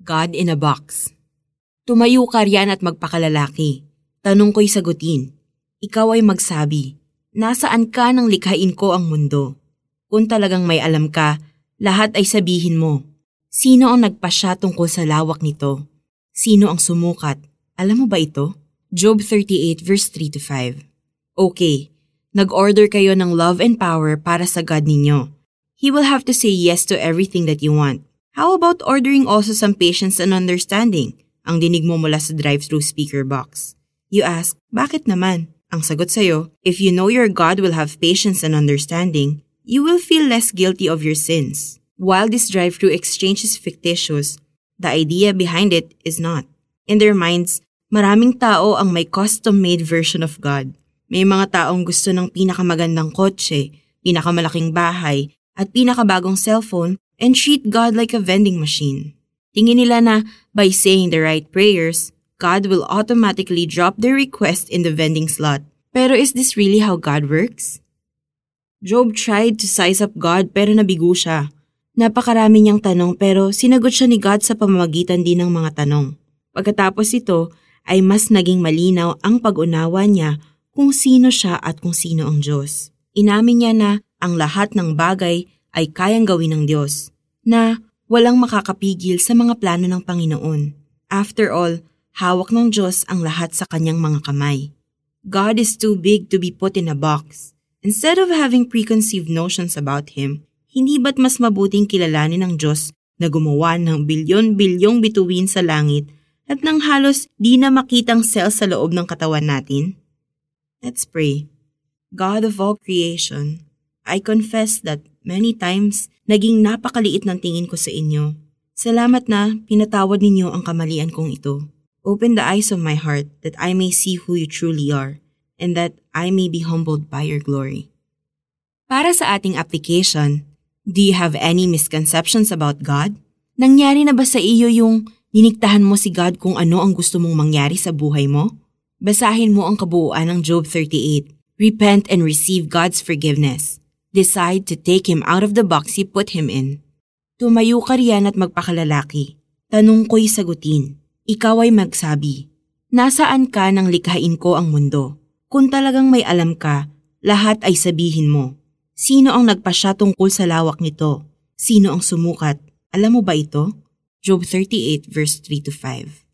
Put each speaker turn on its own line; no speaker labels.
God in a Box Tumayo ka riyan at magpakalalaki. Tanong ko'y sagutin. Ikaw ay magsabi, nasaan ka nang likhain ko ang mundo? Kung talagang may alam ka, lahat ay sabihin mo. Sino ang nagpasya tungkol sa lawak nito? Sino ang sumukat? Alam mo ba ito? Job 38 verse 3 to 5. Okay, nag-order kayo ng love and power para sa God ninyo. He will have to say yes to everything that you want. How about ordering also some patience and understanding? Ang dinig mo mula sa drive-thru speaker box. You ask, bakit naman? Ang sagot sa'yo, if you know your God will have patience and understanding, you will feel less guilty of your sins. While this drive-thru exchange is fictitious, the idea behind it is not. In their minds, maraming tao ang may custom-made version of God. May mga taong gusto ng pinakamagandang kotse, pinakamalaking bahay, at pinakabagong cellphone and treat God like a vending machine. Tingin nila na by saying the right prayers, God will automatically drop their request in the vending slot. Pero is this really how God works? Job tried to size up God pero nabigo siya. Napakarami niyang tanong pero sinagot siya ni God sa pamamagitan din ng mga tanong. Pagkatapos ito ay mas naging malinaw ang pag-unawa niya kung sino siya at kung sino ang Diyos. Inamin niya na ang lahat ng bagay ay kayang gawin ng Diyos, na walang makakapigil sa mga plano ng Panginoon. After all, hawak ng Diyos ang lahat sa kanyang mga kamay. God is too big to be put in a box. Instead of having preconceived notions about Him, hindi ba't mas mabuting kilalanin ng Diyos na gumawa ng bilyon-bilyong bituin sa langit at nang halos di na makitang cell sa loob ng katawan natin? Let's pray. God of all creation, I confess that many times naging napakaliit ng tingin ko sa inyo. Salamat na pinatawad ninyo ang kamalian kong ito. Open the eyes of my heart that I may see who you truly are and that I may be humbled by your glory. Para sa ating application, do you have any misconceptions about God? Nangyari na ba sa iyo yung diniktahan mo si God kung ano ang gusto mong mangyari sa buhay mo? Basahin mo ang kabuuan ng Job 38. Repent and receive God's forgiveness decide to take him out of the box he put him in. Tumayo ka riyan at magpakalalaki. Tanong ko'y sagutin. Ikaw ay magsabi, Nasaan ka nang likhain ko ang mundo? Kung talagang may alam ka, lahat ay sabihin mo. Sino ang nagpasya tungkol sa lawak nito? Sino ang sumukat? Alam mo ba ito? Job 38 verse 3 to 5